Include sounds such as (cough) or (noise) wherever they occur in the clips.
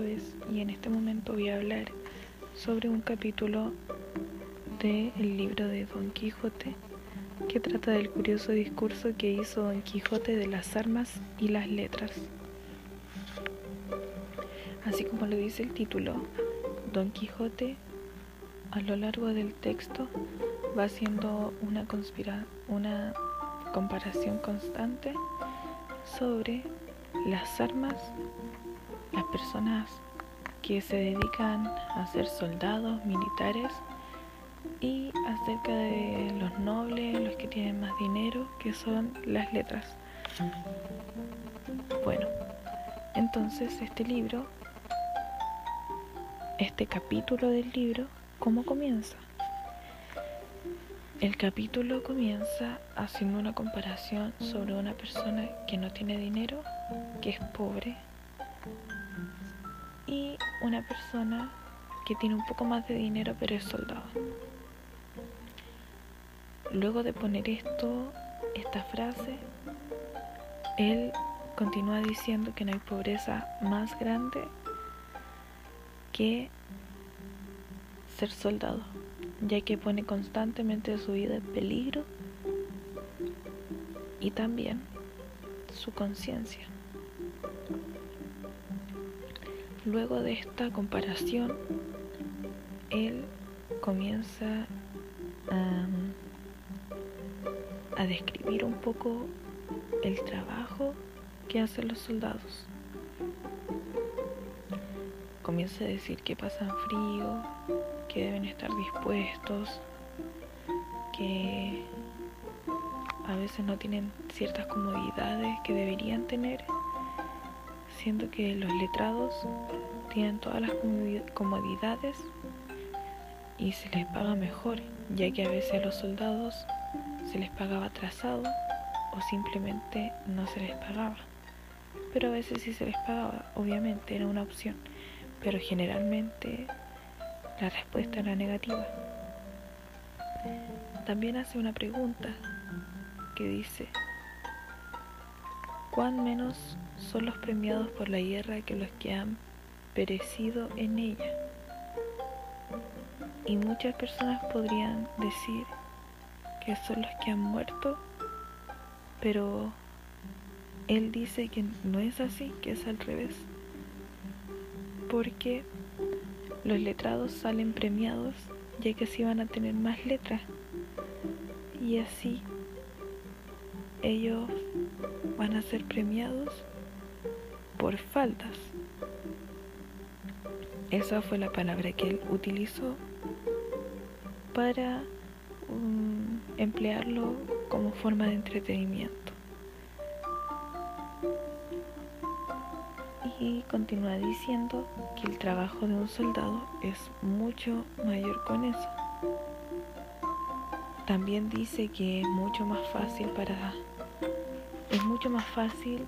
vez y en este momento voy a hablar sobre un capítulo del libro de Don Quijote que trata del curioso discurso que hizo Don Quijote de las armas y las letras. Así como lo dice el título, Don Quijote a lo largo del texto va haciendo una, conspira una comparación constante sobre las armas, las personas que se dedican a ser soldados, militares y acerca de los nobles, los que tienen más dinero, que son las letras. Bueno, entonces este libro, este capítulo del libro, ¿cómo comienza? El capítulo comienza haciendo una comparación sobre una persona que no tiene dinero, que es pobre, y una persona que tiene un poco más de dinero pero es soldado. Luego de poner esto, esta frase, él continúa diciendo que no hay pobreza más grande que ser soldado ya que pone constantemente su vida en peligro y también su conciencia. Luego de esta comparación, él comienza a, describir un poco el trabajo que hacen los soldados. Comienza a decir que pasan frío, que deben estar dispuestos, que a veces no tienen ciertas comodidades que deberían tener, siendo que los letrados tienen todas las comodidades y se les paga mejor, ya que a veces a los soldados se les pagaba atrasado o simplemente no se les pagaba. Pero a veces sí se les pagaba, obviamente era una opción, pero generalmente la respuesta era negativa. También hace una pregunta que dice, ¿cuán menos son los premiados por la guerra que los que han perecido en ella? Y muchas personas podrían decir que son los que han muerto, pero él dice que no es así, que es al revés. Porque los letrados salen premiados ya que así van a tener más letras y así ellos van a ser premiados por faltas. Esa fue la palabra que él utilizó para um, emplearlo como forma de entretenimiento. y continúa diciendo que el trabajo de un soldado es mucho mayor con eso. También dice que es mucho más fácil para mucho más fácil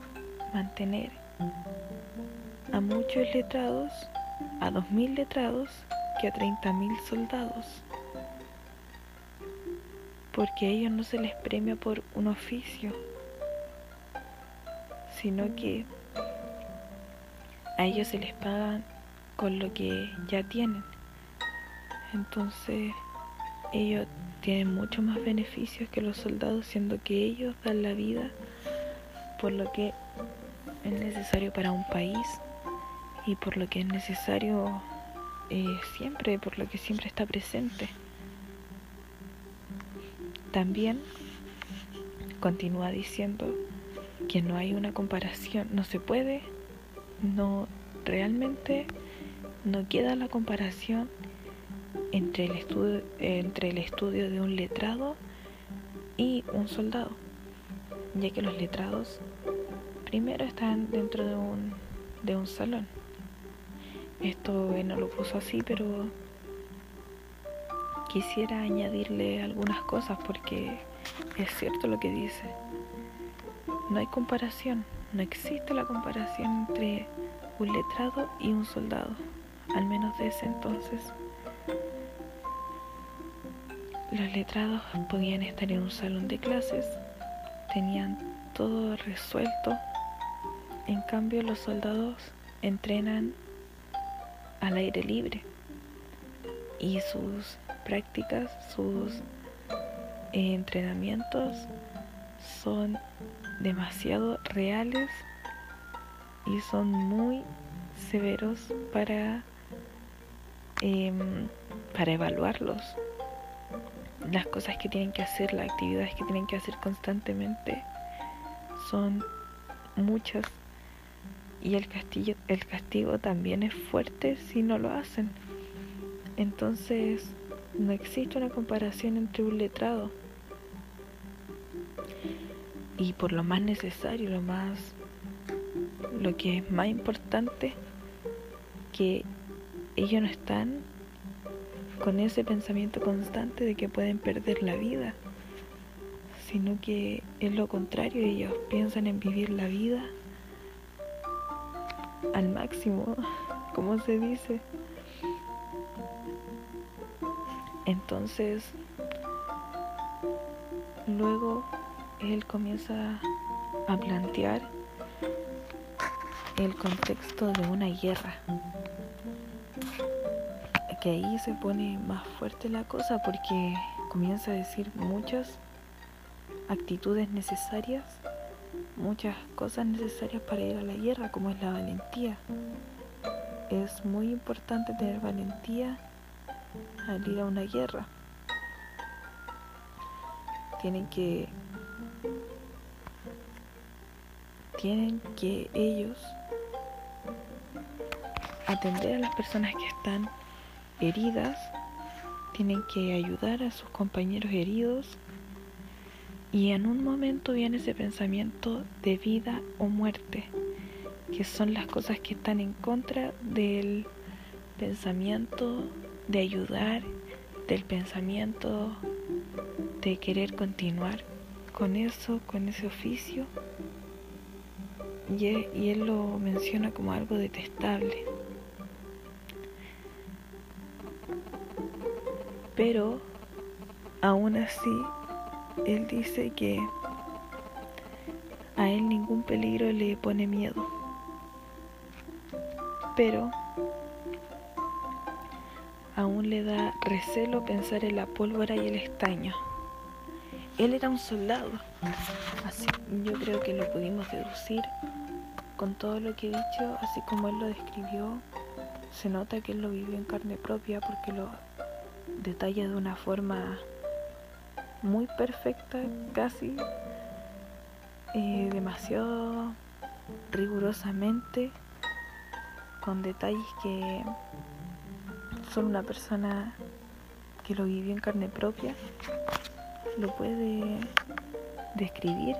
mantener a muchos letrados, a dos mil letrados, que a treinta mil soldados. Porque a ellos no se les premia por un oficio, sino que a ellos se les pagan con lo que ya tienen. Entonces ellos tienen mucho más beneficios que los soldados, siendo que ellos dan la vida por lo que es necesario para un país y por lo que es necesario eh, siempre, por lo que siempre está presente. También continúa diciendo que no hay una comparación, no se puede no realmente no queda la comparación entre el estudio entre el estudio de un letrado y un soldado ya que los letrados primero están dentro de un de un salón esto no lo puso así pero quisiera añadirle algunas cosas porque es cierto lo que dice no hay comparación no existe la comparación entre un letrado y un soldado, al menos de ese entonces. Los letrados podían estar en un salón de clases, tenían todo resuelto, en cambio los soldados entrenan al aire libre y sus prácticas, sus entrenamientos son demasiado reales y son muy severos para, em, para evaluarlos. Las cosas que tienen que hacer, las actividades que tienen que hacer constantemente son muchas y el castigo, el castigo también es fuerte si no lo hacen. Entonces no existe una comparación entre un letrado y por lo más necesario, lo más lo que es más importante que ellos no están con ese pensamiento constante de que pueden perder la vida, sino que es lo contrario, ellos piensan en vivir la vida al máximo, como se dice. Entonces, luego él comienza a plantear el contexto de una guerra. Que ahí se pone más fuerte la cosa porque comienza a decir muchas actitudes necesarias, muchas cosas necesarias para ir a la guerra, como es la valentía. Es muy importante tener valentía al ir a una guerra. Tienen que tienen que ellos atender a las personas que están heridas, tienen que ayudar a sus compañeros heridos y en un momento viene ese pensamiento de vida o muerte, que son las cosas que están en contra del pensamiento de ayudar, del pensamiento de querer continuar con eso, con ese oficio. Y él, lo menciona como algo detestable. Pero aún así, él dice que a él ningún peligro le pone miedo. Pero aún le da recelo pensar en la pólvora y el estaño. Él era un soldado, así yo creo que lo pudimos deducir con todo lo que he dicho, así como él lo describió, se nota que él lo vivió en carne propia porque lo detalla de una forma muy perfecta, casi demasiado rigurosamente, con detalles que son una persona que lo vivió en carne propia, lo puede describir.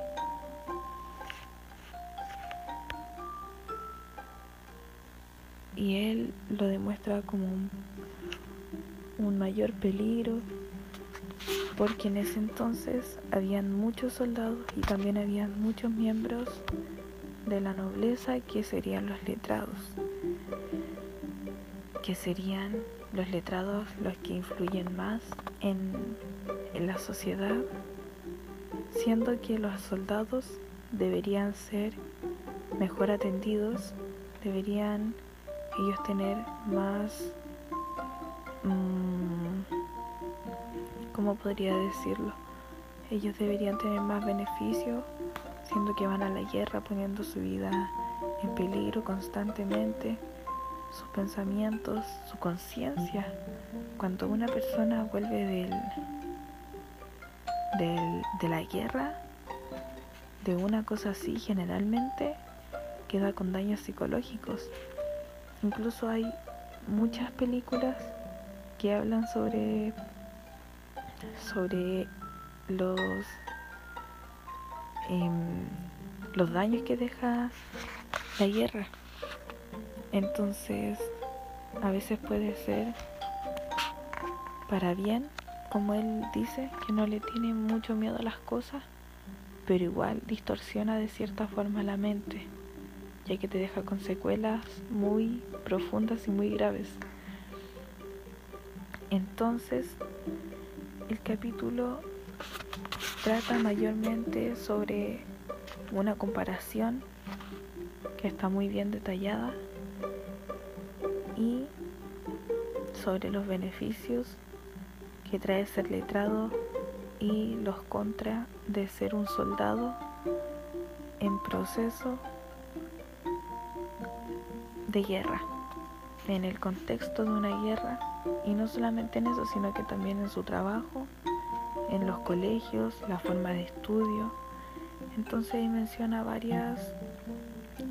Y él lo demuestra como un mayor peligro porque en ese entonces habían muchos soldados y también habían muchos miembros de la nobleza que serían los letrados, que serían los letrados los que influyen más en, en la sociedad, siendo que los soldados deberían ser mejor atendidos, deberían ellos tener más Mm, ¿cómo podría decirlo? Ellos deberían tener más beneficio, siendo que van a la guerra poniendo su vida en peligro constantemente, sus pensamientos, su conciencia. Cuando una persona vuelve del, del, de la guerra, de una cosa así, generalmente queda con daños psicológicos. Incluso hay muchas películas que hablan sobre sobre los em, los daños que deja la guerra. Entonces a veces puede ser para bien como él dice que no le tiene mucho miedo a las cosas pero igual distorsiona de cierta forma la mente ya que te deja con secuelas muy profundas y muy graves. Entonces, el capítulo trata mayormente sobre una comparación que está muy bien detallada y sobre los beneficios que trae ser letrado y los contra de ser un soldado en proceso de guerra, en el contexto de una guerra, y no solamente en eso, sino que también en su trabajo, en los colegios, la forma de estudio. Entonces ahí menciona varias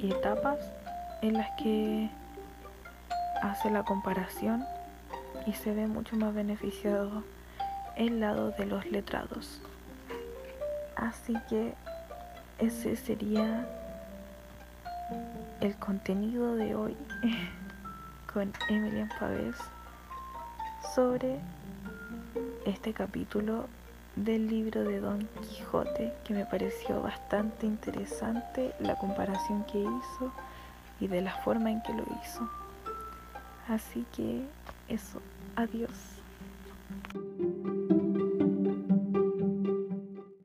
etapas en las que hace la comparación y se ve mucho más beneficiado el lado de los letrados. Así que ese sería el contenido de hoy (laughs) con Emilian Pavés sobre este capítulo del libro de Don Quijote que me pareció bastante interesante la comparación que hizo y de la forma en que lo hizo. Así que eso, adiós.